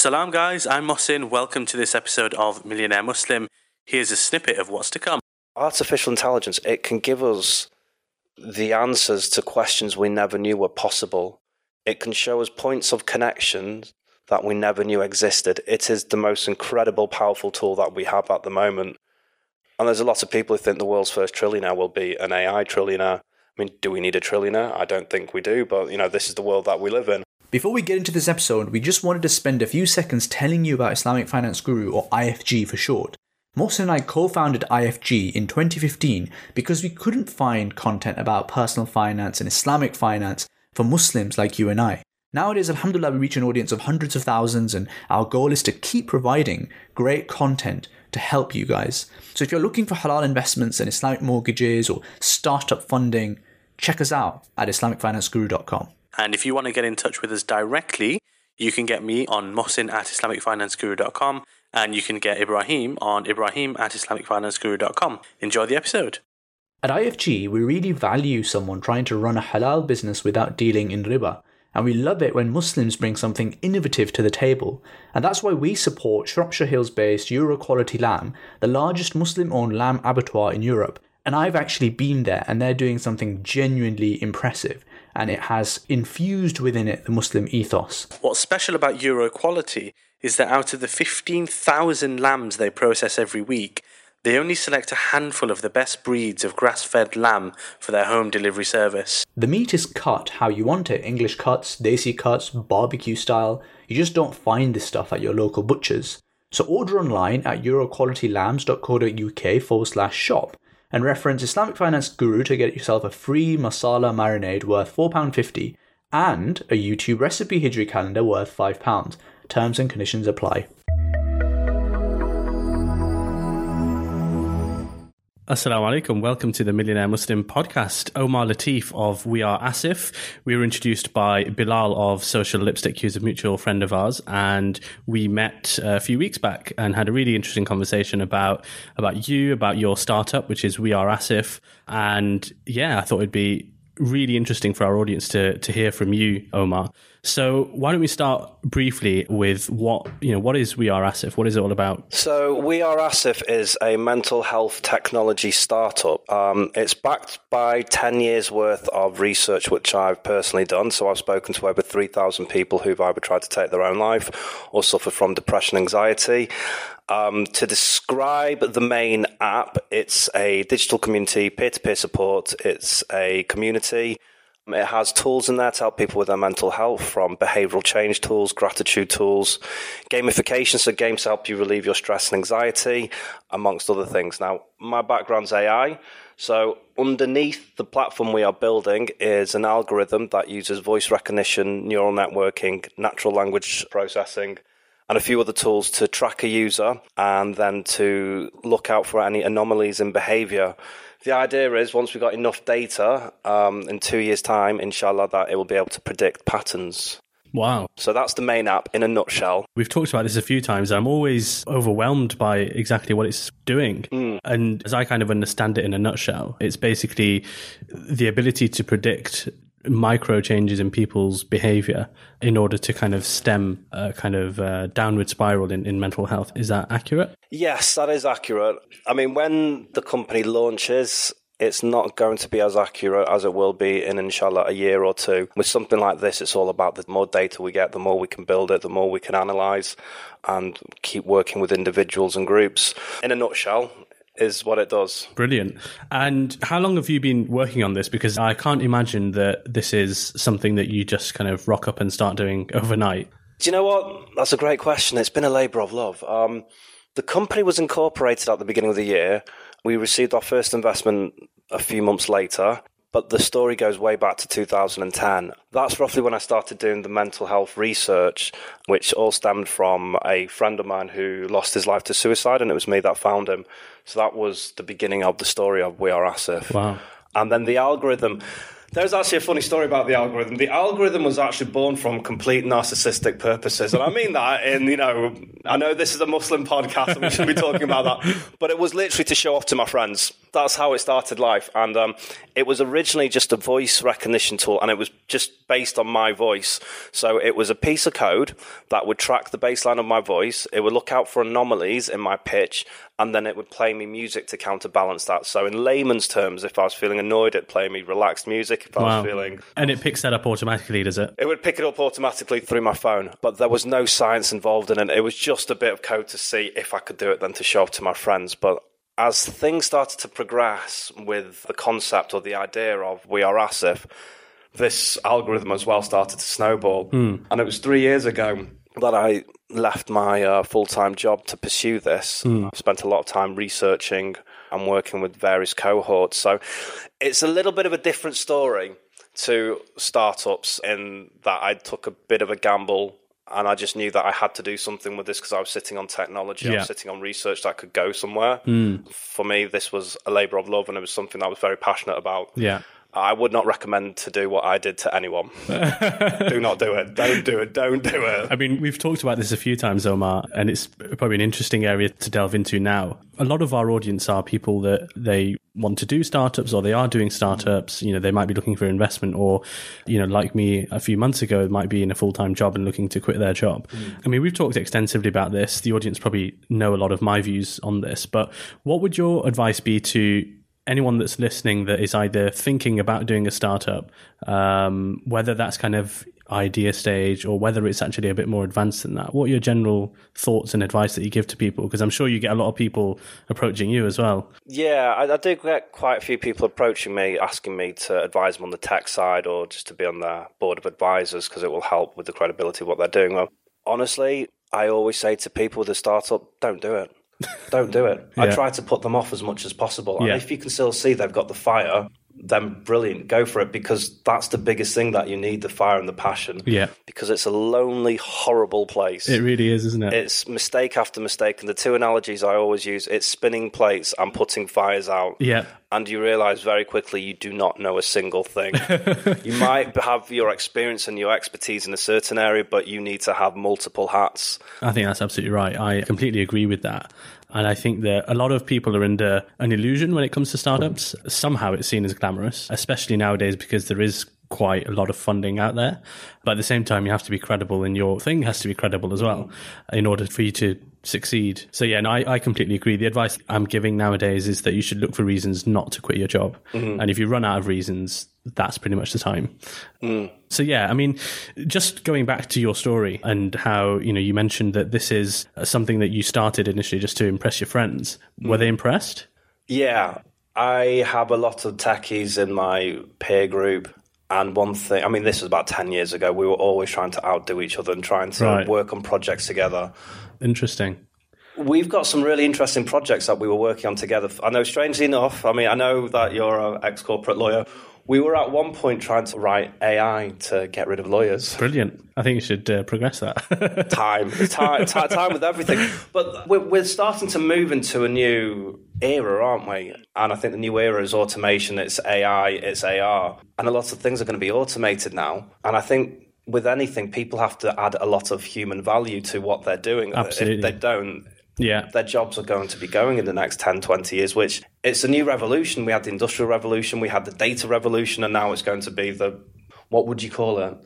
Salam, guys. I'm Mohsin. Welcome to this episode of Millionaire Muslim. Here's a snippet of what's to come. Artificial intelligence, it can give us the answers to questions we never knew were possible. It can show us points of connection that we never knew existed. It is the most incredible, powerful tool that we have at the moment. And there's a lot of people who think the world's first trillionaire will be an AI trillionaire. I mean, do we need a trillionaire? I don't think we do, but you know, this is the world that we live in. Before we get into this episode, we just wanted to spend a few seconds telling you about Islamic Finance Guru, or IFG for short. Mohsin and I co founded IFG in 2015 because we couldn't find content about personal finance and Islamic finance for Muslims like you and I. Nowadays, Alhamdulillah, we reach an audience of hundreds of thousands, and our goal is to keep providing great content to help you guys. So, if you're looking for halal investments and Islamic mortgages or startup funding, check us out at IslamicFinanceGuru.com. And if you want to get in touch with us directly, you can get me on Mohsin at IslamicFinanceGuru.com and you can get Ibrahim on Ibrahim at IslamicFinanceGuru.com. Enjoy the episode. At IFG, we really value someone trying to run a halal business without dealing in riba. And we love it when Muslims bring something innovative to the table. And that's why we support Shropshire Hills based Euro Quality Lamb, the largest Muslim owned lamb abattoir in Europe. And I've actually been there, and they're doing something genuinely impressive. And it has infused within it the Muslim ethos. What's special about Euro Quality is that out of the 15,000 lambs they process every week, they only select a handful of the best breeds of grass fed lamb for their home delivery service. The meat is cut how you want it English cuts, desi cuts, barbecue style. You just don't find this stuff at your local butchers. So order online at euroqualitylambs.co.uk forward slash shop and reference Islamic Finance Guru to get yourself a free masala marinade worth £4.50 and a YouTube recipe Hijri calendar worth £5. Terms and conditions apply. Assalamu alaikum. Welcome to the Millionaire Muslim podcast. Omar Latif of We Are Asif. We were introduced by Bilal of Social Lipstick, who's a mutual friend of ours, and we met a few weeks back and had a really interesting conversation about about you, about your startup, which is We Are Asif. And yeah, I thought it'd be really interesting for our audience to to hear from you, Omar. So why don't we start briefly with what you know? What is We Are Asif? What is it all about? So We Are Asif is a mental health technology startup. Um, it's backed by ten years worth of research, which I've personally done. So I've spoken to over three thousand people who've either tried to take their own life or suffer from depression, anxiety. Um, to describe the main app, it's a digital community, peer to peer support. It's a community it has tools in there to help people with their mental health, from behavioral change tools, gratitude tools, gamification, so games help you relieve your stress and anxiety, amongst other things. Now, my background's AI, so underneath the platform we are building is an algorithm that uses voice recognition, neural networking, natural language processing, and a few other tools to track a user and then to look out for any anomalies in behavior the idea is once we've got enough data um, in two years' time, inshallah, that it will be able to predict patterns. Wow. So that's the main app in a nutshell. We've talked about this a few times. I'm always overwhelmed by exactly what it's doing. Mm. And as I kind of understand it in a nutshell, it's basically the ability to predict micro changes in people's behavior in order to kind of stem a kind of uh, downward spiral in, in mental health. Is that accurate? Yes, that is accurate. I mean, when the company launches, it's not going to be as accurate as it will be in inshallah a year or two. With something like this, it's all about the more data we get, the more we can build it, the more we can analyze and keep working with individuals and groups. In a nutshell, is what it does. Brilliant. And how long have you been working on this? Because I can't imagine that this is something that you just kind of rock up and start doing overnight. Do you know what? That's a great question. It's been a labour of love. Um, the company was incorporated at the beginning of the year. We received our first investment a few months later but the story goes way back to 2010. That's roughly when I started doing the mental health research, which all stemmed from a friend of mine who lost his life to suicide, and it was me that found him. So that was the beginning of the story of We Are Asif. Wow. And then the algorithm. There's actually a funny story about the algorithm. The algorithm was actually born from complete narcissistic purposes. And I mean that in, you know, I know this is a Muslim podcast and we shouldn't be talking about that, but it was literally to show off to my friends that's how it started life. And um, it was originally just a voice recognition tool, and it was just based on my voice. So it was a piece of code that would track the baseline of my voice. It would look out for anomalies in my pitch, and then it would play me music to counterbalance that. So in layman's terms, if I was feeling annoyed, it'd play me relaxed music. If I Wow. was feeling And it picks that up automatically, does it? it would pick it up automatically through my phone, but there was no science involved in it. It was just a bit of code to see if I could do it, then to show up to my friends. But as things started to progress with the concept or the idea of We Are Asif, this algorithm as well started to snowball. Hmm. And it was three years ago that I left my uh, full time job to pursue this. I've spent a lot of time researching and working with various cohorts. So it's a little bit of a different story to startups in that I took a bit of a gamble and I just knew that I had to do something with this because I was sitting on technology, I was sitting on research that could go somewhere. For me, this was a labor of love and it was something that I was very passionate about. Yeah. I would not recommend to do what I did to anyone. do not do it. Don't do it. Don't do it. I mean, we've talked about this a few times, Omar, and it's probably an interesting area to delve into now. A lot of our audience are people that they want to do startups or they are doing startups. You know, they might be looking for investment or, you know, like me a few months ago, might be in a full time job and looking to quit their job. Mm. I mean, we've talked extensively about this. The audience probably know a lot of my views on this, but what would your advice be to anyone that's listening that is either thinking about doing a startup, um, whether that's kind of idea stage or whether it's actually a bit more advanced than that, what are your general thoughts and advice that you give to people? Because I'm sure you get a lot of people approaching you as well. Yeah, I, I do get quite a few people approaching me, asking me to advise them on the tech side or just to be on their board of advisors because it will help with the credibility of what they're doing. Well, honestly, I always say to people with a startup, don't do it. Don't do it. I try to put them off as much as possible. Yeah. And if you can still see they've got the fire, then brilliant, go for it because that's the biggest thing that you need the fire and the passion. Yeah. Because it's a lonely, horrible place. It really is, isn't it? It's mistake after mistake. And the two analogies I always use it's spinning plates and putting fires out. yeah. And you realize very quickly you do not know a single thing. you might have your experience and your expertise in a certain area, but you need to have multiple hats. I think that's absolutely right. I completely agree with that. And I think that a lot of people are under an illusion when it comes to startups. Somehow it's seen as glamorous, especially nowadays because there is quite a lot of funding out there. But at the same time, you have to be credible and your thing has to be credible as well in order for you to succeed. So yeah, no, I, I completely agree. The advice I'm giving nowadays is that you should look for reasons not to quit your job. Mm-hmm. And if you run out of reasons, that's pretty much the time. Mm. So yeah, I mean, just going back to your story and how you know you mentioned that this is something that you started initially just to impress your friends. Were mm. they impressed? Yeah, I have a lot of techies in my peer group. And one thing, I mean, this was about 10 years ago. We were always trying to outdo each other and trying to Right. work on projects together. Interesting. We've got some really interesting projects that we were working on together. I know, strangely enough, I mean, I know that you're an ex corporate lawyer. We were at one point trying to write AI to get rid of lawyers. Brilliant. I think you should uh, progress that. Time, time, time with everything. But we're, we're starting to move into a new era, aren't we? And I think the new era is automation, it's AI, it's AR. And a lot of things are going to be automated now. And I think with anything, people have to add a lot of human value to what they're doing. Absolutely. If they don't, yeah. their jobs are going to be going in the next 10, 20 years, which it's a new revolution. We had the industrial revolution, we had the data revolution, and now it's going to be the, what would you call it?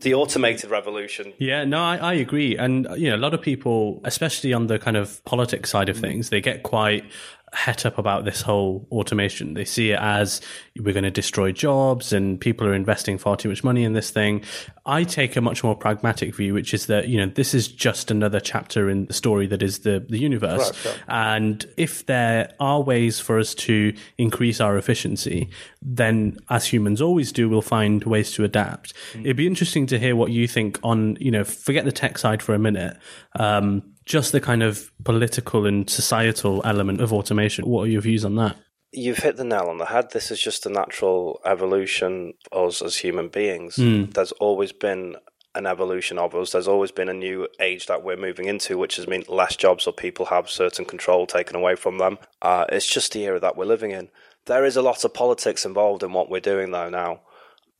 The automated revolution. Yeah, no, I, I agree. And, you know, a lot of people, especially on the kind of politics side of things, they get quite het up about this whole automation. They see it as we're going to destroy jobs and people are investing far too much money in this thing. I take a much more pragmatic view, which is that, you know, this is just another chapter in the story that is the, the universe. Correct, And if there are ways for us to increase our efficiency, then as humans always do, we'll find ways to adapt. It'd be interesting to hear what you think on, you know, forget the tech side for a minute. Um, just the kind of political and societal element of automation. What are your views on that? You've hit the nail on the head. This is just a natural evolution of us as human beings. There's always been an evolution of us. There's always been a new age that we're moving into, which has meant less jobs or people have certain control taken away from them. Uh, it's just the era that we're living in. There is a lot of politics involved in what we're doing, though, now.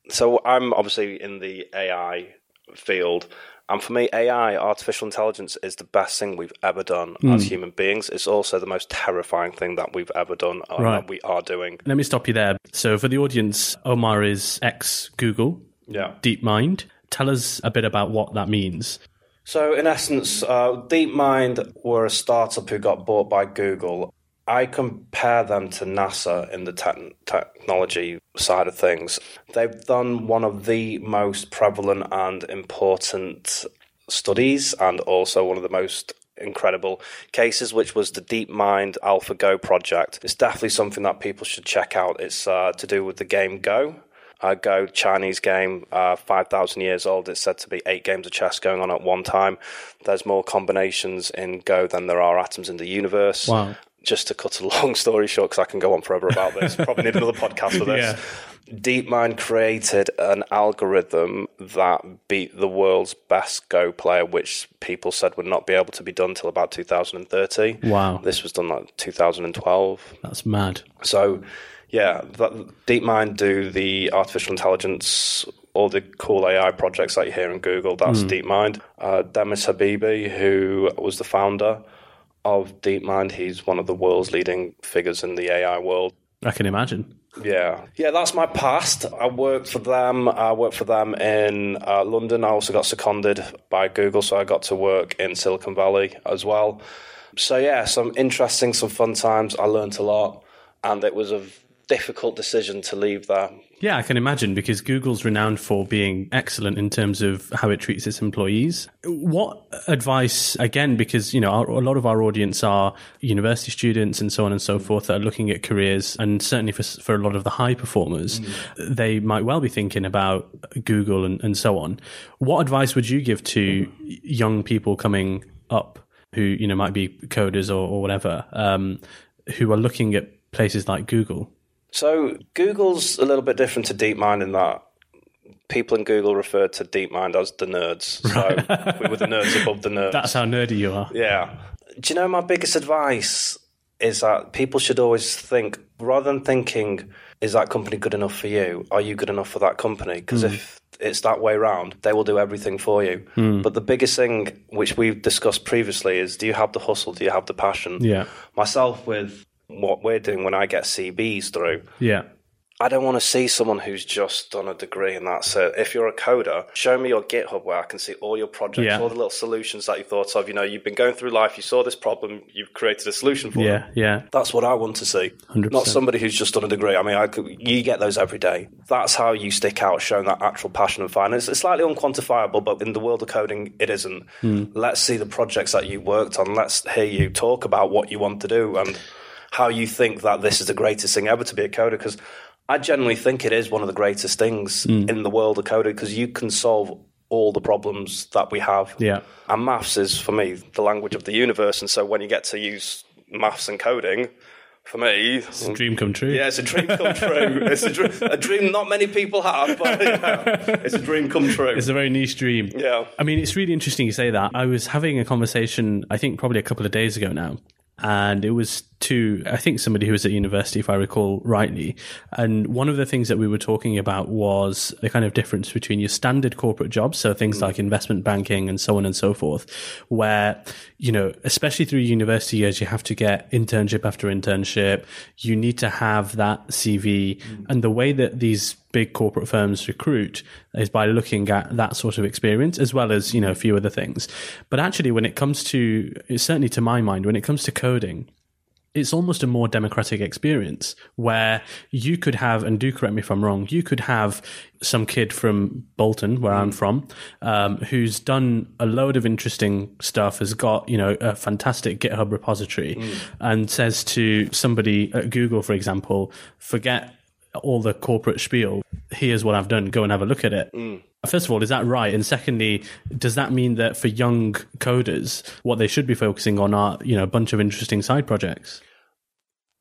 So I'm obviously in the AI field, And for me, AI, artificial intelligence, is the best thing we've ever done Hmm. as human beings. It's also the most terrifying thing that we've ever done and Right. that we are doing. Let me stop you there. So, for the audience, Omar is ex Google, Yeah. DeepMind. Tell us a bit about what that means. So, in essence, uh, DeepMind were a startup who got bought by Google. I compare them to NASA in the tech- technology side of things. They've done one of the most prevalent and important studies, and also one of the most incredible cases, which was the DeepMind AlphaGo project. It's definitely something that people should check out. It's uh, to do with the game Go. Uh, Go, Chinese game, uh, 5,000 years old. It's said to be eight games of chess going on at one time. There's more combinations in Go than there are atoms in the universe. Wow. Just to cut a long story short, because I can go on forever about this. Probably need another podcast for this. Yeah. DeepMind created an algorithm that beat the world's best Go player, which people said would not be able to be done till about 2030. Wow. This was done like 2012. That's mad. So, yeah, that, DeepMind do the artificial intelligence, all the cool AI projects that you hear in Google. That's DeepMind. Uh, Demis Hassabis, who was the founder of DeepMind, he's one of the world's leading figures in the AI world. I can imagine. Yeah, yeah, that's my past. I worked for them. I worked for them in uh, London. I also got seconded by Google, so I got to work in Silicon Valley as well. So yeah, some interesting, some fun times. I learned a lot, and it was a difficult decision to leave there. Yeah, I can imagine because Google's renowned for being excellent in terms of how it treats its employees. What advice, again, because you know our, a lot of our audience are university students and so on and so forth that are looking at careers, and certainly for for a lot of the high performers, they might well be thinking about Google and, and so on. What advice would you give to young people coming up who you know might be coders or, or whatever, um, who are looking at places like Google? So Google's a little bit different to DeepMind in that people in Google refer to DeepMind as the nerds. So we were the nerds above the nerds. That's how nerdy you are. Yeah. Do you know my biggest advice is that people should always think rather than thinking is that company good enough for you? Are you good enough for that company? Because hmm. if it's that way around, they will do everything for you. Hmm. But the biggest thing which we've discussed previously is do you have the hustle? Do you have the passion? Yeah. Myself with what we're doing when I get CVs through, Yeah. I don't want to see someone who's just done a degree and that's it. If you're a coder, show me your GitHub where I can see all your projects, Yeah. all the little solutions that you thought of. You know, you've been going through life, you saw this problem, you've created a solution for it. Yeah, yeah. That's what I want to see. 100%. Not somebody who's just done a degree. I mean, I could, you get those every day. That's how you stick out, showing that actual passion and finance. It's slightly unquantifiable, but in the world of coding, it isn't. Hmm. Let's see the projects that you worked on. Let's hear you talk about what you want to do and how you think that this is the greatest thing ever to be a coder. Because I generally think it is one of the greatest things Hmm. in the world of coding because you can solve all the problems that we have. Yeah. And maths is, for me, the language of the universe. And so when you get to use maths and coding, for me, Dream come true. yeah, it's a dream come true. It's a, dr- a dream not many people have, but yeah, it's a dream come true. It's a very niche dream. Yeah. I mean, it's really interesting you say that. I was having a conversation, I think probably a couple of days ago now, and it was to, I think somebody who was at university, if I recall rightly. And one of the things that we were talking about was the kind of difference between your standard corporate jobs, so things hmm. like investment banking and so on and so forth, where, you know, especially through university years, you have to get internship after internship. You need to have that CV. Hmm. And the way that these big corporate firms recruit is by looking at that sort of experience as well as you know a few other things but actually when it comes to certainly to my mind when it comes to coding it's almost a more democratic experience where you could have, and do correct me if I'm wrong, you could have some kid from Bolton, where I'm mm. from, um, who's done a load of interesting stuff, has got, you know, a fantastic GitHub repository, mm. and says to somebody at Google, for example, forget all the corporate spiel. Here's what I've done. Go and have a look at it. Mm. First of all, is that right? And secondly, does that mean that for young coders, what they should be focusing on are, you know, a bunch of interesting side projects?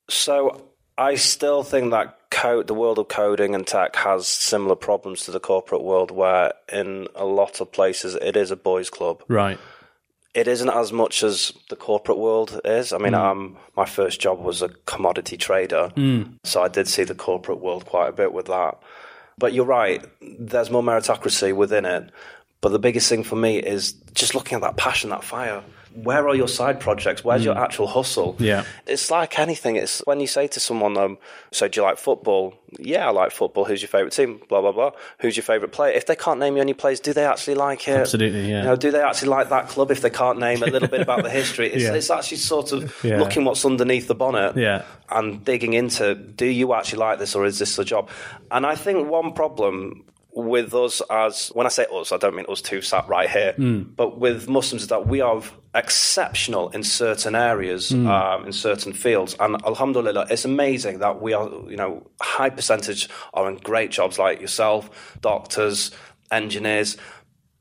So I still think that code, the world of coding and tech has similar problems to the corporate world, where in a lot of places it is a boys' club. Right. It isn't as much as the corporate world is. I mean, um, my first job was a commodity trader, so I did see the corporate world quite a bit with that. But you're right, there's more meritocracy within it. But the biggest thing for me is just looking at that passion, that fire. Where are your side projects? Where's your actual hustle? Yeah. It's like anything. It's when you say to someone, um, so do you like football? Yeah, I like football. Who's your favourite team? Blah, blah, blah. Who's your favourite player? If they can't name you any players, do they actually like it? Absolutely, yeah. You know, do they actually like that club if they can't name a little bit about the history? It's, Yeah. it's actually sort of Yeah. looking what's underneath the bonnet Yeah. and digging into do you actually like this or is this a job? And I think one problem with us as when I say us, I don't mean us two sat right here, but with Muslims is that we are exceptional in certain areas, um, in certain fields, and Alhamdulillah, it's amazing that we are, you know, high percentage are in great jobs like yourself, doctors, engineers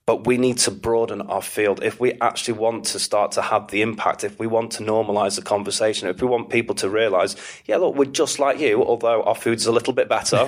but we need to broaden our field if we actually want to start to have the impact if we want to normalize the conversation if we want people to realize yeah look we're just like you although our food's a little bit better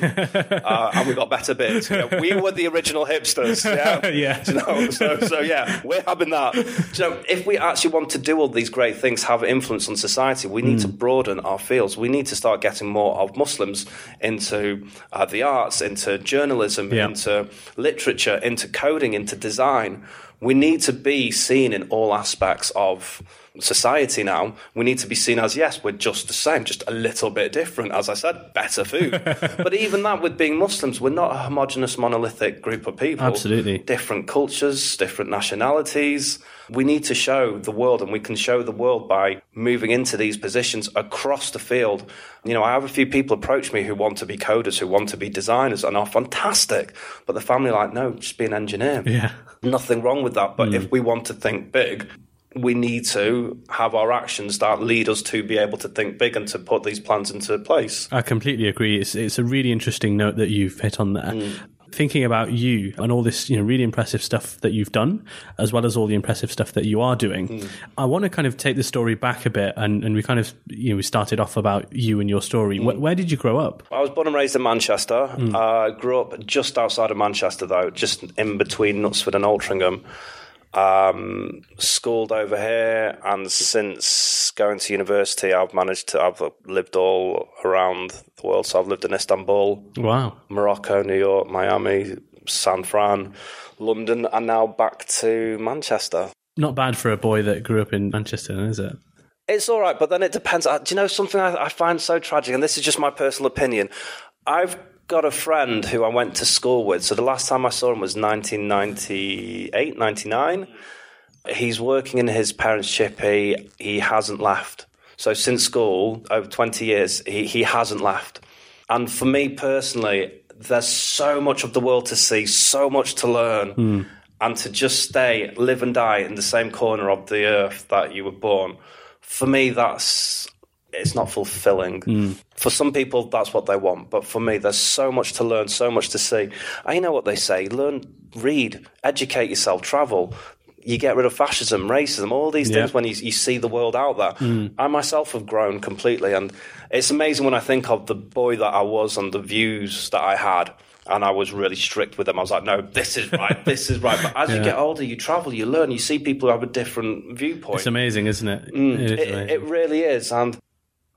uh, and we've got better bits know, we were the original hipsters yeah Yeah. You know, so, so yeah we're having that you know, if we actually want to do all these great things have influence on society we need to broaden our fields we need to start getting more of Muslims into uh, the arts into journalism Yeah. into literature, into coding, into design. Design, we need to be seen in all aspects of society now. We need to be seen as, yes, we're just the same, just a little bit different. As I said, better food. but even that, with being Muslims, we're not a homogenous, monolithic group of people. Absolutely. Different cultures, different nationalities. We need to show the world, and we can show the world by moving into these positions across the field. You know, I have a few people approach me who want to be coders, who want to be designers, and are fantastic. But the family like, no, just be an engineer. Yeah. Nothing wrong with that. But if mm. we want to think big, we need to have our actions that lead us to be able to think big and to put these plans into place. I completely agree. It's it's a really interesting note that you've hit on there. Mm. Thinking about you and all this, you know, really impressive stuff that you've done, as well as all the impressive stuff that you are doing. Mm. I want to kind of take the story back a bit, and, and we kind of, you know, we started off about you and your story. Mm. Where, where did you grow up? I was born and raised in Manchester. Uh, grew up just outside of Manchester, though, just in between Knutsford and Altrincham. Um, schooled over here, and since going to university, I've managed to. I've lived all around the world. So I've lived in Istanbul, Wow. Morocco, New York, Miami, San Fran, London, and now back to Manchester. Not bad for a boy that grew up in Manchester, is it? It's all right, but then it depends. Uh, Do you know something I, I find so tragic? And this is just my personal opinion. I've got a friend who I went to school with. So the last time I saw him was 1998, 99. He's working in his parents' chippy. He hasn't left. So since school, over 20 years, he, he hasn't left. And for me personally, there's so much of the world to see, so much to learn. Hmm. And to just stay, live and die in the same corner of the earth that you were born, for me, that's it's not fulfilling. Mm. For some people, that's what they want, but for me, there's so much to learn, so much to see. I know what they say: learn, read, educate yourself, travel. You get rid of fascism, racism, all these things Yeah. when you, you see the world out there. Mm. I myself have grown completely, and it's amazing when I think of the boy that I was and the views that I had. And I was really strict with them. I was like, no, this is right, this is right. But as you get older, you travel, you learn, you see people who have a different viewpoint. It's amazing, isn't it? Mm. It is It, amazing. it really is. And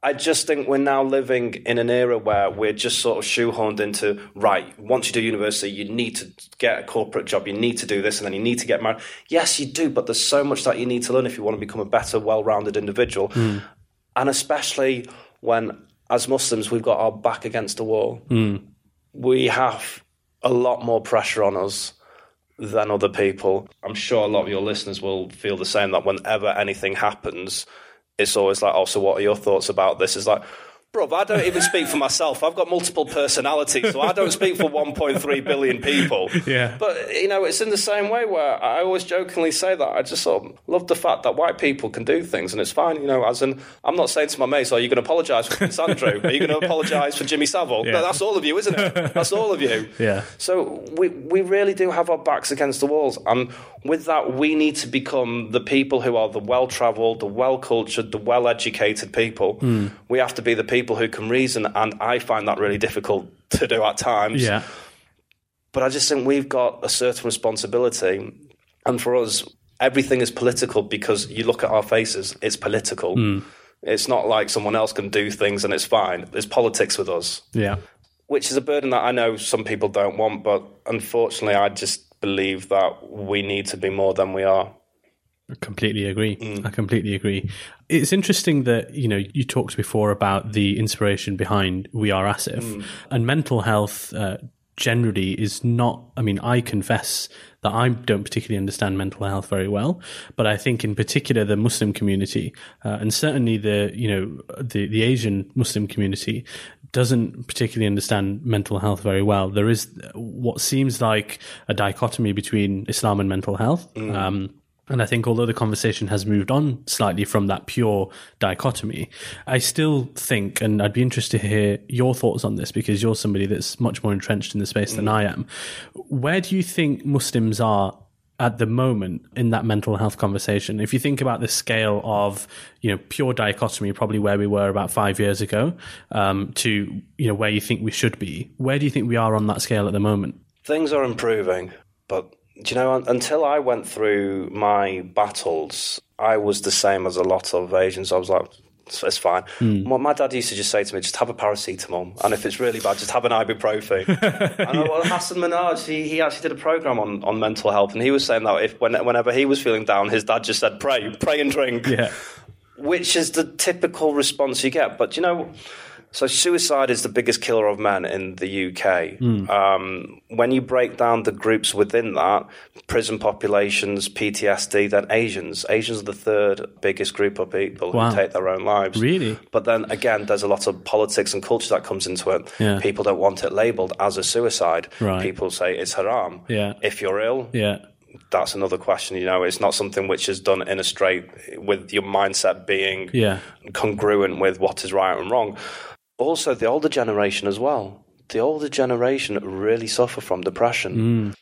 I just think we're now living in an era where we're just sort of shoehorned into right, once you do university, you need to get a corporate job, you need to do this, and then you need to get married. Yes, you do, but there's so much that you need to learn if you want to become a better, well rounded individual. Hmm. And especially when, as Muslims, we've got our back against the wall, hmm. we have a lot more pressure on us than other people. I'm sure a lot of your listeners will feel the same that whenever anything happens, it's always like, oh, so what are your thoughts about this? It's like, bro, I don't even speak for myself. I've got multiple personalities, so I don't speak for 1.3 billion people. Yeah. But, you know, it's in the same way where I always jokingly say that. I just sort of love the fact that white people can do things and it's fine, you know, as in, I'm not saying to my mates, are you going to apologise for Prince Andrew? Are you going to apologise for Jimmy Savile? Yeah. No, that's all of you, isn't it? That's all of you. Yeah. So we we really do have our backs against the walls, and with that, we need to become the people who are the well travelled, the well cultured, the well educated people. Hmm. We have to be the people who can reason, and I find that really difficult to do at times. Yeah. But I just think we've got a certain responsibility, and for us, everything is political because you look at our faces; it's political. Hmm. It's not like someone else can do things and it's fine. There's politics with us Yeah. which is a burden that I know some people don't want, but unfortunately, I just believe that we need to be more than we are. I completely agree. Mm. I completely agree. It's interesting that you know you talked before about the inspiration behind We Are Asif mm. and mental health. Uh, generally is not i mean i confess that i don't particularly understand mental health very well but i think in particular the muslim community uh, and certainly the you know the the asian muslim community doesn't particularly understand mental health very well there is what seems like a dichotomy between islam and mental health mm. um, and I think although the conversation has moved on slightly from that pure dichotomy, I still think, and I'd be interested to hear your thoughts on this because you're somebody that's much more entrenched in the space mm. than I am. Where do you think Muslims are at the moment in that mental health conversation? If you think about the scale of, you know, pure dichotomy, probably where we were about five years ago, um, to, you know, where you think we should be, where do you think we are on that scale at the moment? Things are improving, but you know, until I went through my battles, I was the same as a lot of Asians. I was like, it's fine. Mm. What my dad used to just say to me, just have a paracetamol, and if it's really bad, just have an ibuprofen. and yeah. well, Hasan Minhaj, he, he actually did a program on, on mental health, and he was saying that if when, whenever he was feeling down, his dad just said, "Pray, pray and drink," yeah. which is the typical response you get. But you know so suicide is the biggest killer of men in the UK. Mm. Um, when you break down the groups within that, prison populations, PTSD, then Asians. Asians are the third biggest group of people wow. who take their own lives. Really? But then again, there's a lot of politics and culture that comes into it. Yeah. People don't want it labelled as a suicide. Right. People say it's haram. Yeah. If you're ill, yeah that's another question. You know, it's not something which is done in a straight with your mindset being yeah. congruent with what is right and wrong also the older generation as well. The older generation really suffer from depression. Mm.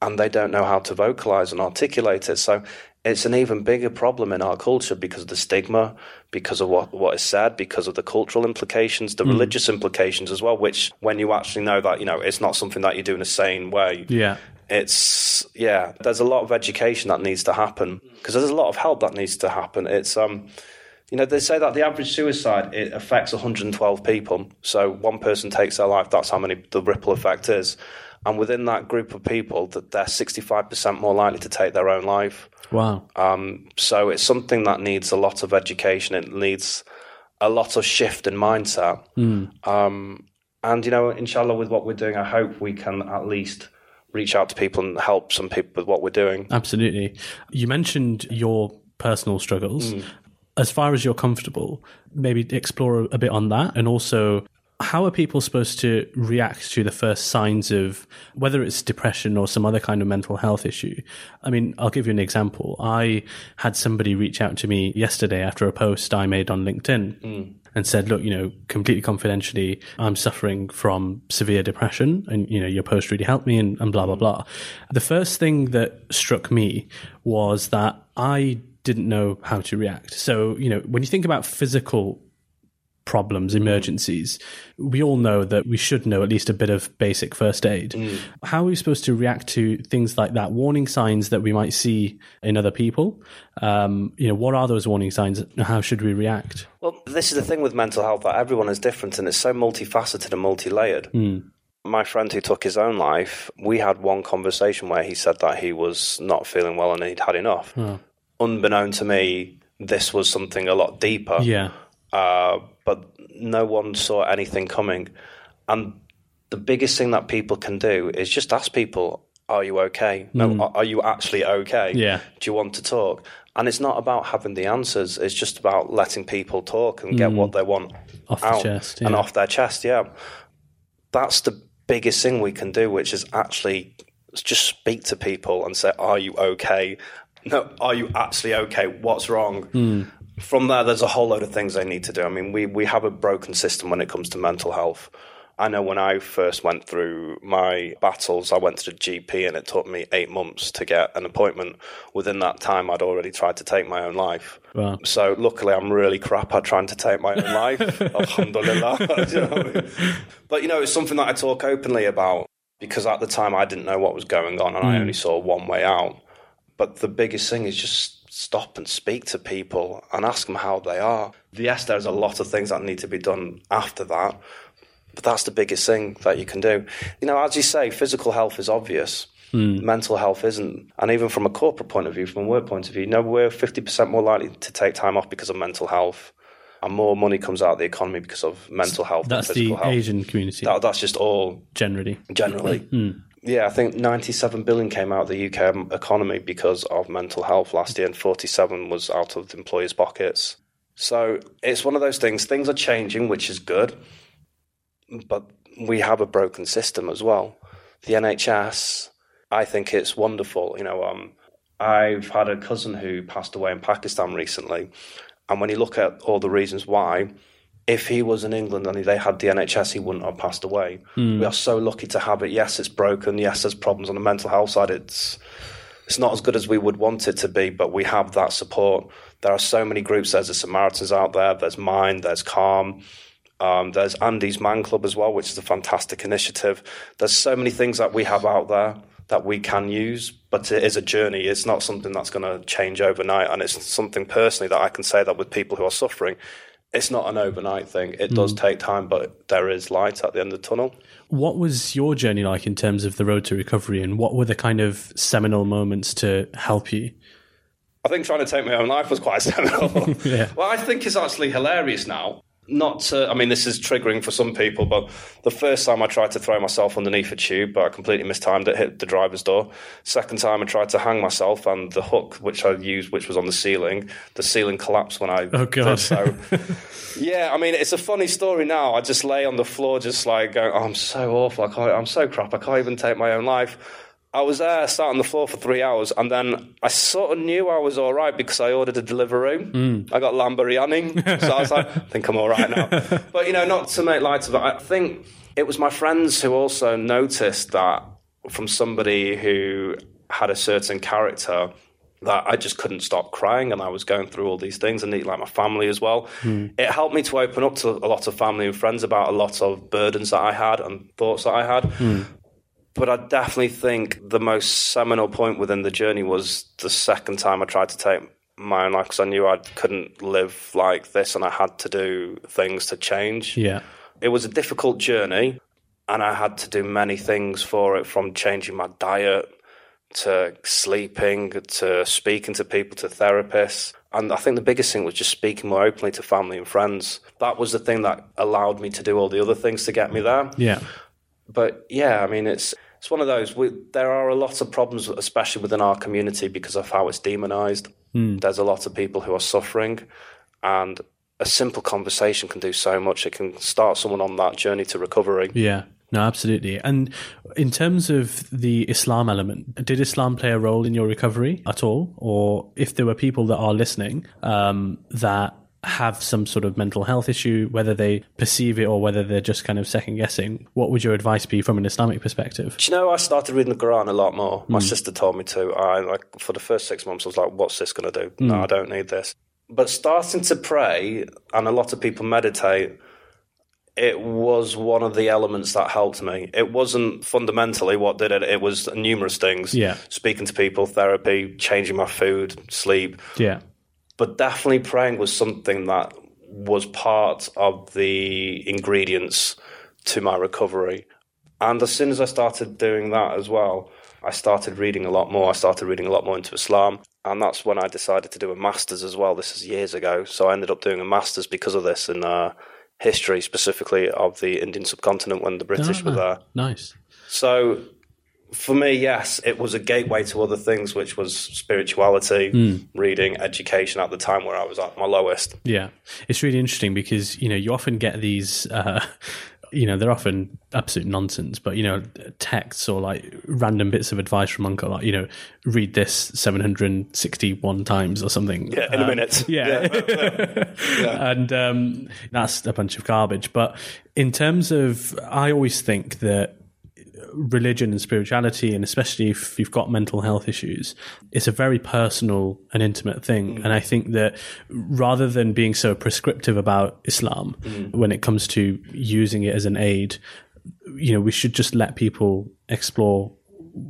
And they don't know how to vocalize and articulate it. So it's an even bigger problem in our culture because of the stigma, because of what, what is said, because of the cultural implications, the mm. religious implications as well, which when you actually know that, you know, it's not something that you do in a sane way. Yeah. It's yeah, there's a lot of education that needs to happen because there's a lot of help that needs to happen. It's um you know, they say that the average suicide it affects 112 people. So one person takes their life. That's how many the ripple effect is. And within that group of people, that they're 65% more likely to take their own life. Wow. Um, so it's something that needs a lot of education. It needs a lot of shift in mindset. Mm. Um, and you know, inshallah, with what we're doing, I hope we can at least reach out to people and help some people with what we're doing. Absolutely. You mentioned your personal struggles. Mm as far as you're comfortable, maybe explore a bit on that and also how are people supposed to react to the first signs of whether it's depression or some other kind of mental health issue? I mean, I'll give you an example. I had somebody reach out to me yesterday after a post I made on LinkedIn. Mm. And said, look, you know, completely confidentially, I'm suffering from severe depression and, you know, your post really helped me and, and blah, blah, blah. The first thing that struck me was that I didn't know how to react. So, you know, when you think about physical problems, emergencies, we all know that we should know at least a bit of basic first aid. Mm. How are we supposed to react to things like that? Warning signs that we might see in other people. Um, you know, what are those warning signs? How should we react? Well, this is the thing with mental health that everyone is different and it's so multifaceted and multi-layered. Mm. My friend who took his own life, we had one conversation where he said that he was not feeling well and he'd had enough. Oh unbeknown to me, this was something a lot deeper. Yeah. Uh, but no one saw anything coming. And the biggest thing that people can do is just ask people, are you okay? No, mm. are you actually okay? Yeah. Do you want to talk? And it's not about having the answers. It's just about letting people talk and get mm. what they want off out chest, yeah. and off their chest. Yeah, that's the biggest thing we can do, which is actually just speak to people and say, "Are you okay?" No, are you actually okay? What's wrong? Mm. From there, there's a whole load of things they need to do. I mean, we, we have a broken system when it comes to mental health. I know when I first went through my battles, I went to the GP and it took me eight months to get an appointment. Within that time, I'd already tried to take my own life. Wow. So luckily, I'm really crap at trying to take my own life. Alhamdulillah. you know I mean? But you know, it's something that I talk openly about because at the time I didn't know what was going on and mm. I hmm. only saw one way out. But the biggest thing is just stop and speak to people and ask them how they are. Yes, there's a lot of things that need to be done after that, but that's the biggest thing that you can do. You know, as you say, physical health is obvious. Hmm. Mental health isn't. And even from a corporate point of view, from a work point of view, you know, we're 50% more likely to take time off because of mental health. And more money comes out of the economy because of mental health. That's and the physical health. Asian community That, that's just all generally. generally. Hmm. Yeah, I think 97 billion came out of the UK economy because of mental health last year, and 47 was out of the employers' pockets. So it's one of those things. Things are changing, which is good, but we have a broken system as well. The NHS, I think it's wonderful. You know, um, I've had a cousin who passed away in Pakistan recently, and when you look at all the reasons why, if he was in England and they had the NHS, he wouldn't have passed away. We are so lucky to have it. Yes, it's broken. Yes, there's problems on the mental health side. It's it's not as good as we would want it to be, but we have that support. There are so many groups. There's the Samaritans out there. There's Mind. There's Calm. Um, there's Andy's Man Club as well, which is a fantastic initiative. There's so many things that we have out there that we can use, but it is a journey. It's not something that's going to change overnight. And it's something personally that I can say that with people who are suffering, it's not an overnight thing. It does hmm. take time, but there is light at the end of the tunnel. What was your journey like in terms of the road to recovery, and what were the kind of seminal moments to help you? I think trying to take my own life was quite seminal. Yeah. Well, I think it's actually hilarious now. Not to, I mean, this is triggering for some people, but the first time I tried to throw myself underneath a tube, but I completely mistimed it, hit the driver's door. Second time I tried to hang myself, and the hook which I used, which was on the ceiling, the ceiling collapsed when I Oh, God. did so. yeah, I mean, it's a funny story now. I just lay on the floor, just like going, oh, I'm so awful. I can't, I'm so crap. I can't even take my own life. I was there, sat on the floor for three hours, and then I sort of knew I was all right because I ordered a Deliveroo. Mm. I got lamb biryani, so I was like, I think I'm all right now. But you know, not to make light of it, I think it was my friends who also noticed that from somebody who had a certain character that I just couldn't stop crying and I was going through all these things and like my family as well. Hmm. It helped me to open up to a lot of family and friends about a lot of burdens that I had and thoughts that I had. Hmm. But I definitely think the most seminal point within the journey was the second time I tried to take my own life because I knew I couldn't live like this and I had to do things to change. Yeah. It was a difficult journey and I had to do many things for it from changing my diet to sleeping to speaking to people to therapists. And I think the biggest thing was just speaking more openly to family and friends. That was the thing that allowed me to do all the other things to get me there Yeah. But yeah, I mean, it's it's one of those. We, there are a lot of problems, especially within our community, because of how it's demonized. There's a lot of people who are suffering, and a simple conversation can do so much. It can start someone on that journey to recovery. Yeah. No, absolutely. And in terms of the Islam element, did Islam play a role in your recovery at all? Or if there were people that are listening um, that have some sort of mental health issue, whether they perceive it or whether they're just kind of second guessing, what would your advice be from an Islamic perspective? Do you know, I started reading the Quran a lot more. My hmm. sister told me to. I like for the first six months, I was like, "What's this going to do? Hmm. No, I don't need this." But starting to pray, and a lot of people meditate, it was one of the elements that helped me. It wasn't fundamentally what did it. It was numerous things. Yeah. speaking to people, therapy, changing my food, sleep, Yeah. But definitely praying was something that was part of the ingredients to my recovery. And as soon as I started doing that as well, I started reading a lot more. I started reading a lot more into Islam. And that's when I decided to do a master's as well. This is years ago. So I ended up doing a master's because of this in uh, history, specifically of the Indian subcontinent when the British were there. Nice. So for me, yes, it was a gateway to other things, which was spirituality, reading, education at the time where I was at my lowest. Yeah, it's really interesting because you know you often get these, uh, you know, they're often absolute nonsense, but you know, texts or like random bits of advice from uncle, like you know, read this seven hundred sixty-one times or something. Yeah, in a Um, minute. Yeah, and um, that's a bunch of garbage. But in terms of, I always think that religion and spirituality, and especially if you've got mental health issues, it's a very personal and intimate thing. Mm. And I think that rather than being so prescriptive about Islam mm. when it comes to using it as an aid, you know, we should just let people explore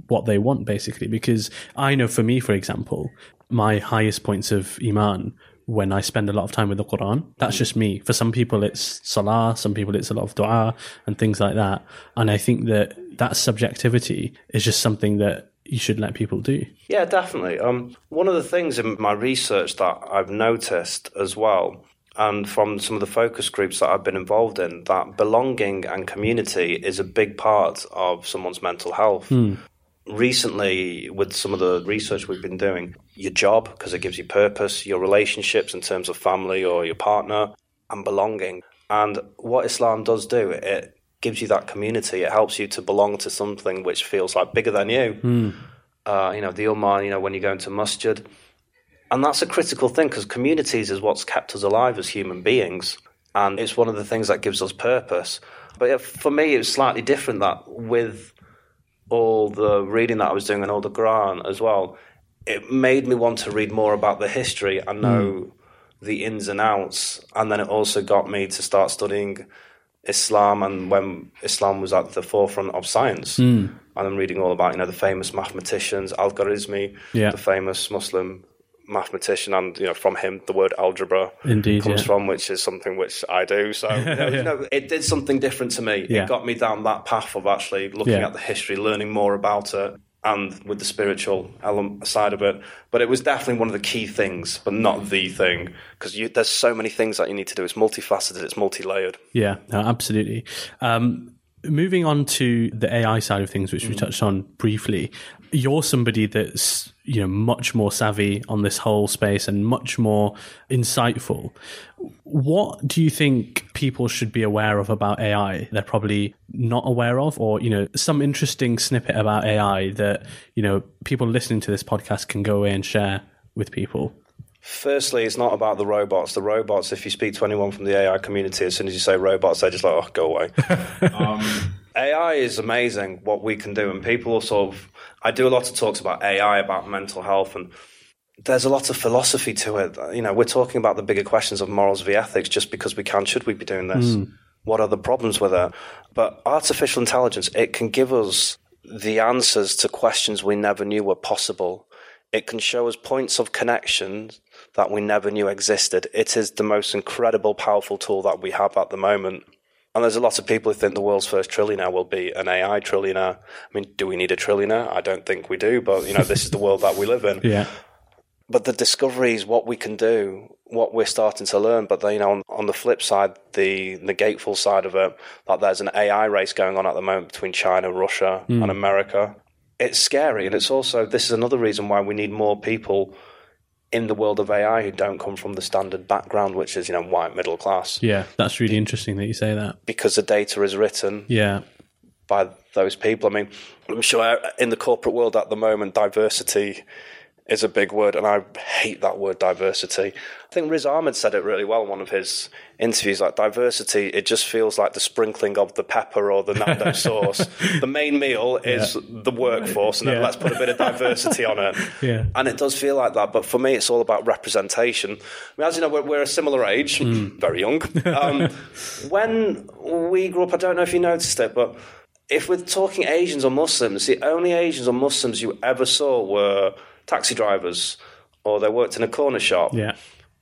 what they want basically. Because I know for me, for example, my highest points of Iman when I spend a lot of time with the Quran. That's mm. just me. For some people, it's salah. Some people, it's a lot of dua and things like that. And I think that that subjectivity is just something that you should let people do. Yeah, definitely. Um, one of the things in my research that I've noticed as well, and from some of the focus groups that I've been involved in, that belonging and community is a big part of someone's mental health. Hmm. Recently, with some of the research we've been doing, your job, because it gives you purpose, your relationships in terms of family or your partner, and belonging. And what Islam does do, it gives you that community. It helps you to belong to something which feels like bigger than you. Uh, you know, the Ummah, you know, when you go into masjid. And that's a critical thing because communities is what's kept us alive as human beings. And it's one of the things that gives us purpose. But for me, it was slightly different that with all the reading that I was doing and all the Quran as well, it made me want to read more about the history and know the ins and outs. And then it also got me to start studying Islam and when Islam was at the forefront of science. Hmm. And I'm reading all about, you know, the famous mathematicians, Al Khwarizmi, Yeah. the famous Muslim mathematician, and you know, from him the word algebra Indeed, comes yeah. from, which is something which I do. So you know, you know, it did something different to me. Yeah. It got me down that path of actually looking Yeah. at the history, learning more about it. And with the spiritual element side of it, but it was definitely one of the key things, but not the thing, because there's so many things that you need to do. It's multifaceted, it's multi-layered. Yeah, no, absolutely. Um, moving on to the AI side of things, which we mm. touched on briefly, you're somebody that's you know much more savvy on this whole space and much more insightful. What do you think people should be aware of about AI? They're probably not aware of, or you know, some interesting snippet about AI that you know people listening to this podcast can go away and share with people. Firstly, it's not about the robots. The robots, if you speak to anyone from the AI community, as soon as you say robots, they're just like, oh, go away. um, AI is amazing what we can do. And people sort of, I do a lot of talks about AI, about mental health, and there's a lot of philosophy to it. You know, we're talking about the bigger questions of morals v ethics just because we can. Should we be doing this? What are the problems with it? But artificial intelligence, it can give us the answers to questions we never knew were possible. It can show us points of connection that we never knew existed. It is the most incredible, powerful tool that we have at the moment. And there's a lot of people who think the world's first trillionaire will be an AI trillionaire. I mean, do we need a trillionaire? I don't think we do, but you know, this is the world that we live in. Yeah, But the discoveries, what we can do, what we're starting to learn. But then, you know, on, on the flip side, the negateful side of it, that there's an AI race going on at the moment between China, Russia, hmm. and America. It's scary, and it's also this is another reason why we need more people in the world of AI who don't come from the standard background, which is you know white middle class, yeah, that's really interesting that you say that. because the data is written Yeah, by those people. I mean, I'm sure in the corporate world at the moment, diversity is a big word, and I hate that word diversity. I think Riz Ahmed said it really well in one of his interviews. Like diversity, it just feels like the sprinkling of the pepper or the Nando sauce. The main meal is the workforce, and then Yeah. let's put a bit of diversity on it. Yeah. And it does feel like that, but for me, it's all about representation. I mean, as you know, we're, we're a similar age, very young. Um, when we grew up, I don't know if you noticed it, but if we're talking Asians or Muslims, the only Asians or Muslims you ever saw were taxi drivers or they worked in a corner shop. yeah,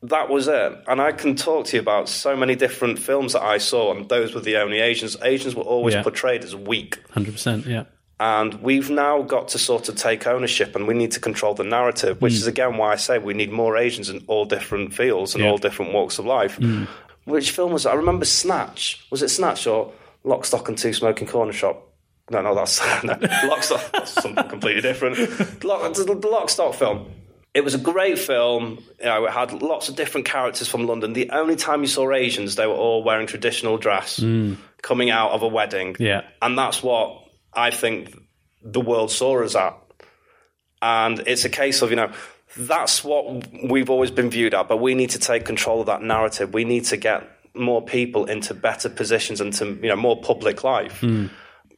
That was it. And I can talk to you about so many different films that I saw, and those were the only Asians. Asians were always Yeah. portrayed as weak. hundred percent. Yeah, And we've now got to sort of take ownership and we need to control the narrative, which mm. is again why I say we need more Asians in all different fields and Yeah. all different walks of life. Mm. Which film was it? I remember Snatch. Was it Snatch or Lock, Stock and Two Smoking Corner Shop? No, no, that's no. Lock, Stock, that's something completely different. Lock, the the Lock, Stock film. It was a great film. You know, it had lots of different characters from London. The only time you saw Asians, they were all wearing traditional dress, hmm. coming out of a wedding. Yeah. And that's what I think the world saw us at. And it's a case of, you know, that's what we've always been viewed at, but we need to take control of that narrative. We need to get more people into better positions and to, you know, more public life. Hmm.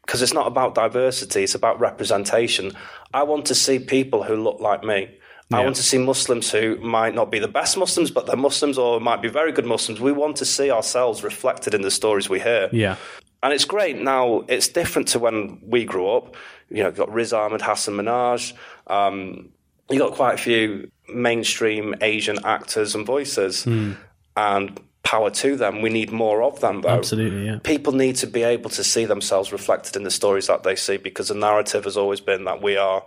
Because it's not about diversity, it's about representation. I want to see people who look like me. I want to see Muslims who might not be the best Muslims, but they're Muslims or might be very good Muslims. We want to see ourselves reflected in the stories we hear. yeah, And it's great now. It's different to when we grew up. You know, you've got Riz Ahmed, Hasan Minhaj. Um, you got quite a few mainstream Asian actors and voices, and power to them. We need more of them, though. absolutely. Yeah, People need to be able to see themselves reflected in the stories that they see because the narrative has always been that we are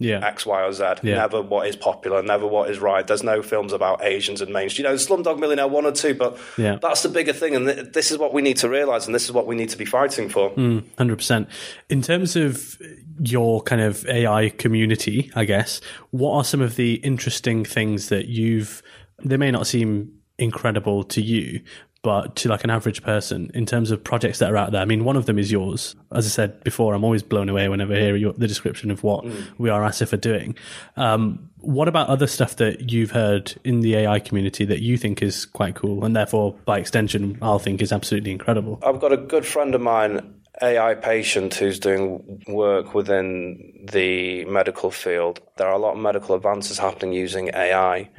Yeah. X, Y, or Z. Yeah. Never what is popular, never what is right. There's no films about Asians and mainstream. You know, Slumdog Millionaire one or two, but Yeah. that's the bigger thing, and th- this is what we need to realize, and this is what we need to be fighting for. Mm, hundred percent. In terms of your kind of AI community, I guess, what are some of the interesting things that you've? They may not seem incredible to you, but to like an average person, in terms of projects that are out there. I mean, one of them is yours. As I said before, I'm always blown away whenever I hear your, the description of what we are ASIF are doing. Um, what about other stuff that you've heard in the AI community that you think is quite cool, and therefore, by extension, I'll think is absolutely incredible? I've got a good friend of mine, AI patient, who's doing work within the medical field. There are a lot of medical advances happening using AI.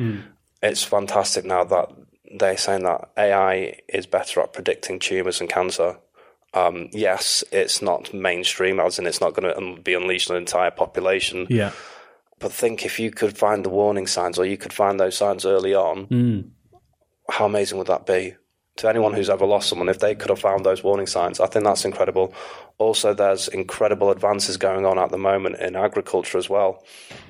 It's fantastic now that they're saying that AI is better at predicting tumours and cancer. Um, yes, it's not mainstream, as in it's not going to be unleashed on an entire population. Yeah. But think if you could find the warning signs or you could find those signs early on, how amazing would that be? To anyone who's ever lost someone, if they could have found those warning signs, I think that's incredible. Also, there's incredible advances going on at the moment in agriculture as well.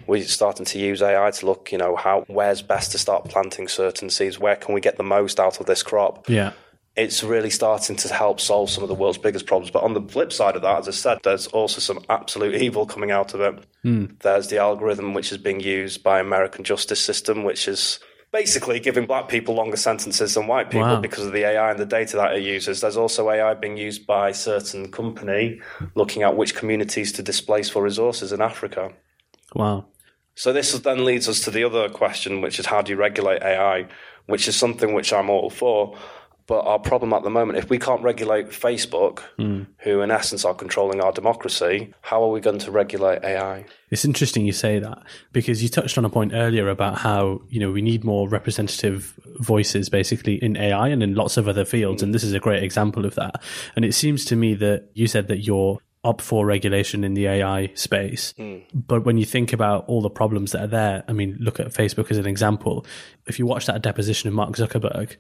We're starting to use AI to look, you know, how where's best to start planting certain seeds, where can we get the most out of this crop Yeah. it's really starting to help solve some of the world's biggest problems. But on the flip side of that, as I said, there's also some absolute evil coming out of it. Hmm. There's the algorithm which is being used by American justice system, which is basically giving black people longer sentences than white people Wow. because of the AI and the data that it uses. There's also AI being used by a certain company looking at which communities to displace for resources in Africa. Wow. So this then leads us to the other question, which is how do you regulate AI, which is something which I'm all for. But our problem at the moment, if we can't regulate Facebook, hmm. who in essence are controlling our democracy, how are we going to regulate AI? It's interesting you say that because you touched on a point earlier about how, you know, we need more representative voices basically in AI and in lots of other fields. And this is a great example of that. And it seems to me that you said that you're up for regulation in the AI space. Hmm. But when you think about all the problems that are there, I mean, look at Facebook as an example. If you watch that deposition of Mark Zuckerberg,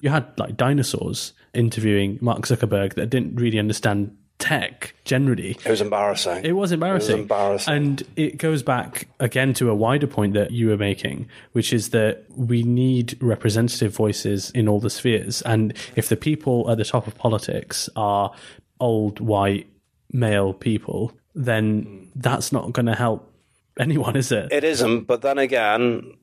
you had like dinosaurs interviewing Mark Zuckerberg that didn't really understand tech generally. It was embarrassing. It was embarrassing. embarrassing. And it goes back again to a wider point that you were making, which is that we need representative voices in all the spheres. And if the people at the top of politics are old, white, male people, then that's not going to help anyone, is it? It isn't, but then again,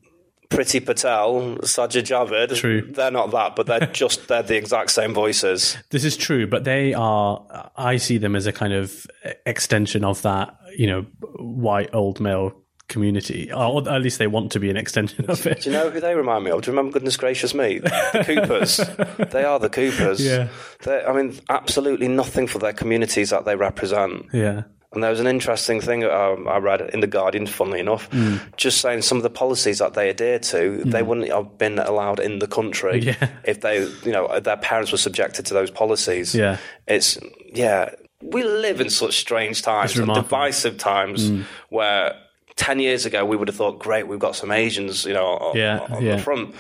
Priti Patel, Sajid Javid, True. they're not that, but they're just they're the exact same voices. This is true, but they are, I see them as a kind of extension of that, you know, white old male community, or at least they want to be an extension of it. Do you know who they remind me of? Do you remember Goodness Gracious Me? The Coopers. they are the Coopers. Yeah. They're, I mean, absolutely nothing for their communities that they represent. Yeah. And there was an interesting thing um, I read in The Guardian, funnily enough, Mm. just saying some of the policies that they adhere to, they wouldn't have been allowed in the country Yeah. if they, you know, their parents were subjected to those policies. Yeah. It's, yeah, we live in such strange times, and. Mm. divisive times where 10 years ago we would have thought, great, we've got some Asians, you know, on, Yeah, on yeah. the front.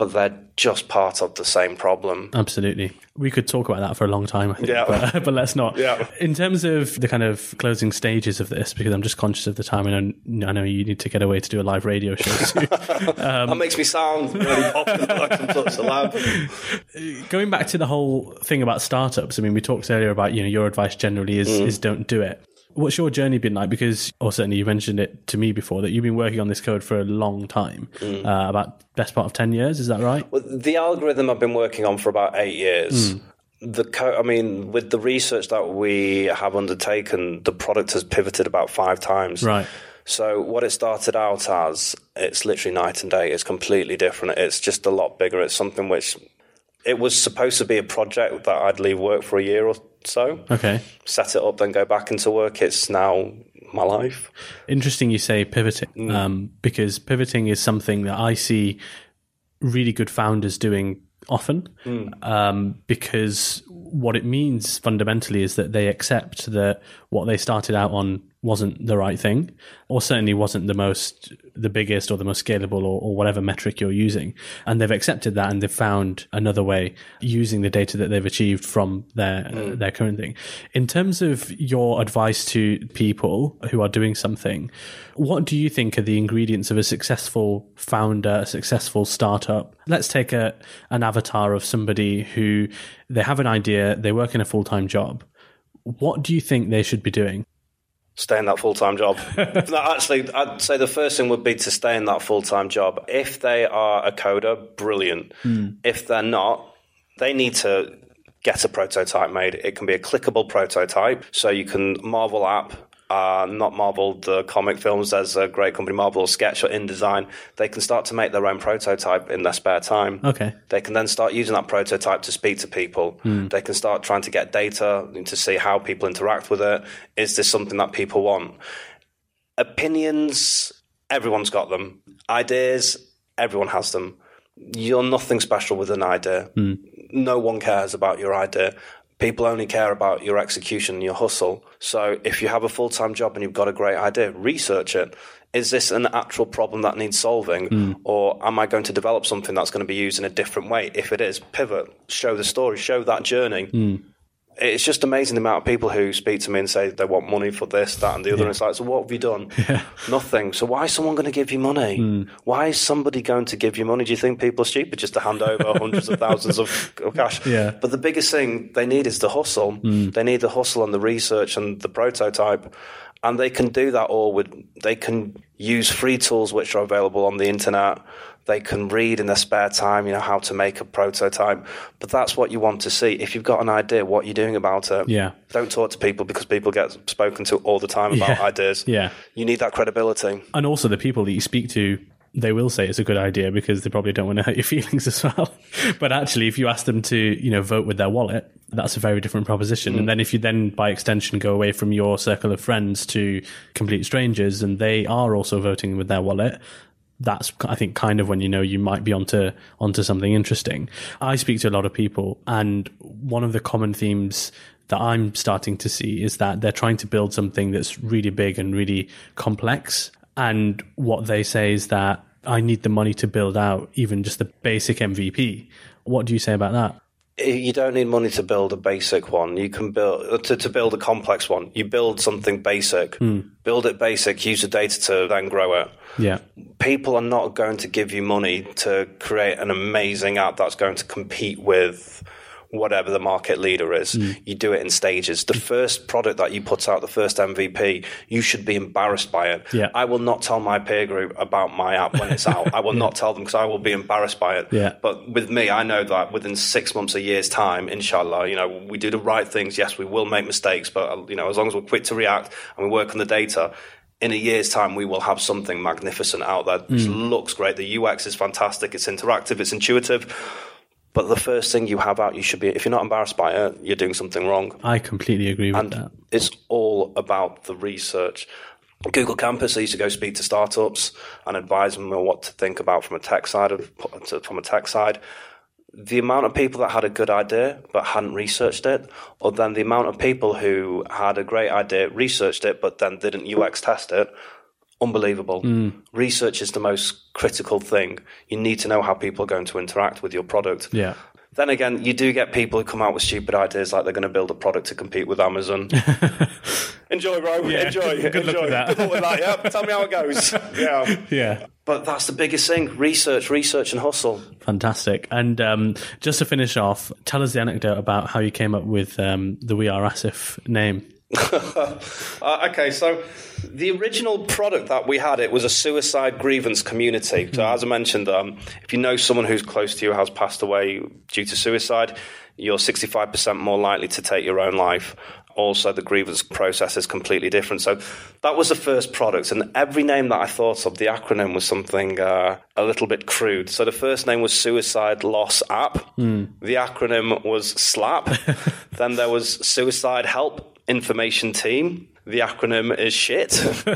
But they're just part of the same problem. Absolutely. We could talk about that for a long time, I think, Yeah. but, but let's not. Yeah. In terms of the kind of closing stages of this, because I'm just conscious of the time and I know you need to get away to do a live radio show soon. that makes me sound really popular, like I'm such a lad. Going back to the whole thing about startups, I mean, we talked earlier about, you know, your advice generally is, Mm. is don't do it. What's your journey been like? Because, or certainly you mentioned it to me before, that you've been working on this code for a long time, Mm. uh, about best part of 10 years. Is that right? Well, the algorithm I've been working on for about eight years. The co- I mean, with the research that we have undertaken, the product has pivoted about five times. Right. So what it started out as, it's literally night and day. It's completely different. It's just a lot bigger. It's something which it was supposed to be a project that I'd leave work for a year or so, Okay. set it up, then go back into work. It's now my life. Interesting you say pivoting, um, because pivoting is something that I see really good founders doing often, um, because what it means fundamentally is that they accept that what they started out on wasn't the right thing, or certainly wasn't the most, the biggest or the most scalable or, or, whatever metric you're using. And they've accepted that and they've found another way using the data that they've achieved from their, mm. their current thing. In terms of your advice to people who are doing something, what do you think are the ingredients of a successful founder, a successful startup? Let's take a, an avatar of somebody who they have an idea, they work in a full time job. What do you think they should be doing? Stay in that full time job. no, actually, I'd say the first thing would be to stay in that full time job. If they are a coder, brilliant. Mm. If they're not, they need to get a prototype made. It can be a clickable prototype, so you can Marvel app uh, not Marvel, the comic films. There's a great company, Marvel Sketch or InDesign. They can start to make their own prototype in their spare time. Okay. They can then start using that prototype to speak to people. Mm. They can start trying to get data to see how people interact with it. Is this something that people want? Opinions, everyone's got them. Ideas, everyone has them. You're nothing special with an idea. Mm. No one cares about your idea people only care about your execution, and your hustle. So if you have a full time job and you've got a great idea, research it. Is this an actual problem that needs solving? Mm. Or am I going to develop something that's going to be used in a different way? If it is, pivot, show the story, show that journey. Mm it's just amazing the amount of people who speak to me and say they want money for this, that, and the other. Yeah. And it's like, so what have you done? Yeah. Nothing. So why is someone going to give you money? Mm. Why is somebody going to give you money? Do you think people are stupid just to hand over hundreds of thousands of, of, cash? Yeah. But the biggest thing they need is the hustle. Mm. They need the hustle and the research and the prototype. And they can do that all with, they can use free tools which are available on the internet they can read in their spare time, you know, how to make a prototype. But that's what you want to see. If you've got an idea, what you're doing about it? Yeah. Don't talk to people because people get spoken to all the time about yeah. ideas. Yeah. You need that credibility. And also the people that you speak to they will say it's a good idea because they probably don't want to hurt your feelings as well. but actually, if you ask them to, you know, vote with their wallet, that's a very different proposition. Mm. And then if you then, by extension, go away from your circle of friends to complete strangers and they are also voting with their wallet, that's I think kind of when you know you might be onto onto something interesting. I speak to a lot of people, and one of the common themes that I'm starting to see is that they're trying to build something that's really big and really complex. And what they say is that I need the money to build out even just the basic MVP. What do you say about that? You don't need money to build a basic one. You can build to, to build a complex one. You build something basic, mm. build it basic, use the data to then grow it. Yeah, people are not going to give you money to create an amazing app that's going to compete with whatever the market leader is. Mm. You do it in stages. The first product that you put out, the first MVP, you should be embarrassed by it. Yeah. I will not tell my peer group about my app when it's out. I will yeah. not tell them because I will be embarrassed by it. Yeah. But with me, I know that within six months, a year's time, inshallah, you know, we do the right things. Yes, we will make mistakes, but you know, as long as we're quick to react and we work on the data, in a year's time, we will have something magnificent out there. Mm. looks great. The UX is fantastic. It's interactive. It's intuitive but the first thing you have out, you should be, if you're not embarrassed by it, you're doing something wrong. I completely agree with and that. It's all about the research. Google Campus, I used to go speak to startups and advise them on what to think about from a tech side of, from a tech side. The amount of people that had a good idea but hadn't researched it, or then the amount of people who had a great idea, researched it, but then didn't UX test it, unbelievable. Mm. Research is the most critical thing. You need to know how people are going to interact with your product. Yeah. Then again, you do get people who come out with stupid ideas like they're going to build a product to compete with Amazon. enjoy, bro. Yeah, enjoy. Good, enjoy. Luck with that. Good luck with that. Yeah. Tell me how it goes. Yeah. Yeah. But that's the biggest thing: research, research, and hustle. Fantastic. And um, just to finish off, tell us the anecdote about how you came up with um, the We Are Asif name. uh, okay, so the original product that we had it was a suicide grievance community. So, as I mentioned, um, if you know someone who's close to you has passed away due to suicide, you're 65% more likely to take your own life. Also, the grievance process is completely different. So, that was the first product, and every name that I thought of, the acronym was something uh, a little bit crude. So, the first name was Suicide Loss App. Mm. The acronym was SLAP. then there was Suicide Help information team. The acronym is shit.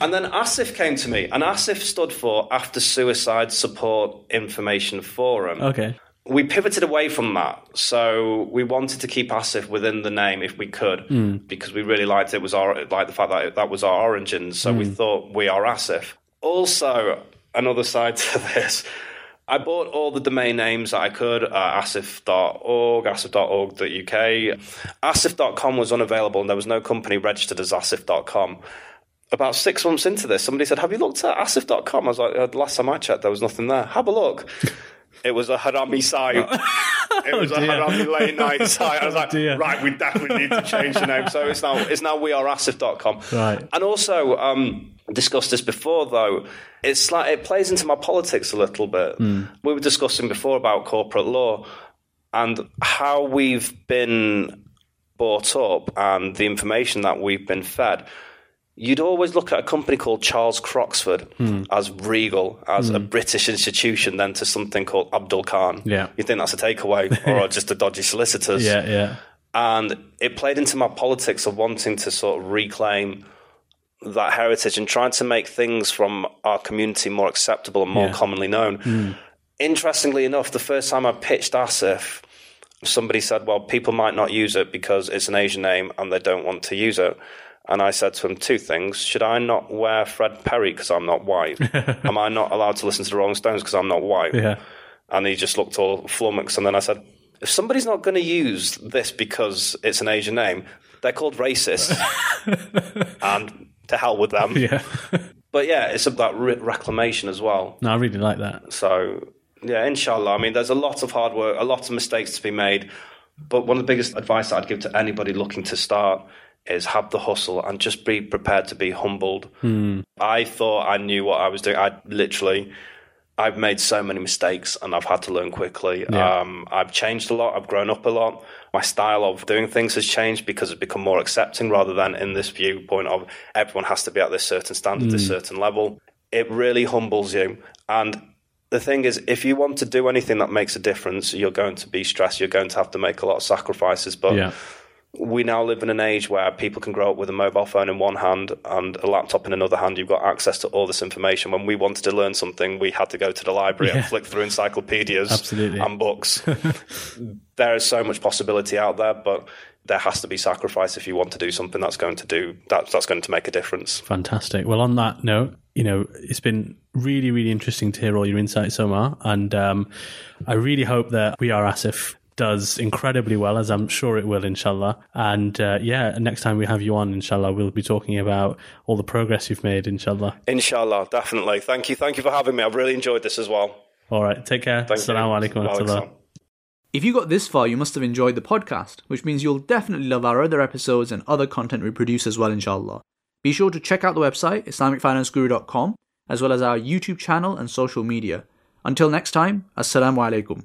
and then ASIF came to me, and ASIF stood for After Suicide Support Information Forum. Okay. we pivoted away from that. So we wanted to keep Asif within the name if we could, hmm. because we really liked it was our like the fact that it, that was our origins. So we hmm. thought we are Asif. Also, another side to this. I bought all the domain names that I could, uh, asif.org, asif.org.uk. Asif.com was unavailable and there was no company registered as asif.com. About six months into this, somebody said, Have you looked at asif.com? I was like, uh, The last time I checked, there was nothing there. Have a look. It was a harami site. It was a harami late night site. I was like, dear. right, we definitely need to change the name. So it's now it's now weareasif.com. Right. And also, um, discussed this before though. It's like it plays into my politics a little bit. Hmm. We were discussing before about corporate law and how we've been brought up and the information that we've been fed. You'd always look at a company called Charles Croxford hmm. as regal, as a hmm. British institution, then to something called Abdul Khan. Yeah. You think that's a takeaway or just a dodgy solicitors? Yeah, yeah. and it played into my politics of wanting to sort of reclaim that heritage and trying to make things from our community more acceptable and more Yeah. commonly known. Hmm. Interestingly enough, the first time I pitched ASIF, somebody said, "Well, people might not use it because it's an Asian name and they don't want to use it." And I said to him two things: Should I not wear Fred Perry because I'm not white? Am I not allowed to listen to the Rolling Stones because I'm not white? Yeah. And he just looked all flummoxed. And then I said, if somebody's not going to use this because it's an Asian name, they're called racist. and to hell with them. Yeah. But yeah, it's about re- reclamation as well. No, I really like that. So yeah, inshallah. I mean, there's a lot of hard work, a lot of mistakes to be made. But one of the biggest advice that I'd give to anybody looking to start is have the hustle and just be prepared to be humbled. Hmm. I thought I knew what I was doing. I literally, I've made so many mistakes and I've had to learn quickly. Yeah. Um, I've changed a lot. I've grown up a lot. My style of doing things has changed because it's become more accepting rather than in this viewpoint of everyone has to be at this certain standard, this certain level. It really humbles you. And the thing is, if you want to do anything that makes a difference, you're going to be stressed. You're going to have to make a lot of sacrifices. But Yeah. We now live in an age where people can grow up with a mobile phone in one hand and a laptop in another hand. You've got access to all this information. When we wanted to learn something, we had to go to the library and flick through encyclopedias Absolutely. and books. there is so much possibility out there, but there has to be sacrifice if you want to do something that's going to do that, that's going to make a difference. Fantastic. Well, on that note, you know, it's been really, really interesting to hear all your insights, Omar. And um, I really hope that We Are Asif does incredibly well, as I'm sure it will, inshallah. And uh, yeah, next time we have you on, inshallah, we'll be talking about all the progress you've made, inshallah. Inshallah, definitely. Thank you. Thank you for having me. I've really enjoyed this as well. All right, take care. Thank. Assalamu alaikum wa rahmatullah. If you got this far, you must have enjoyed the podcast, which means you'll definitely love our other episodes and other content we produce as well, inshallah. Be sure to check out the website, IslamicFinanceGuru.com, as well as our YouTube channel and social media. Until next time, Assalamu alaikum.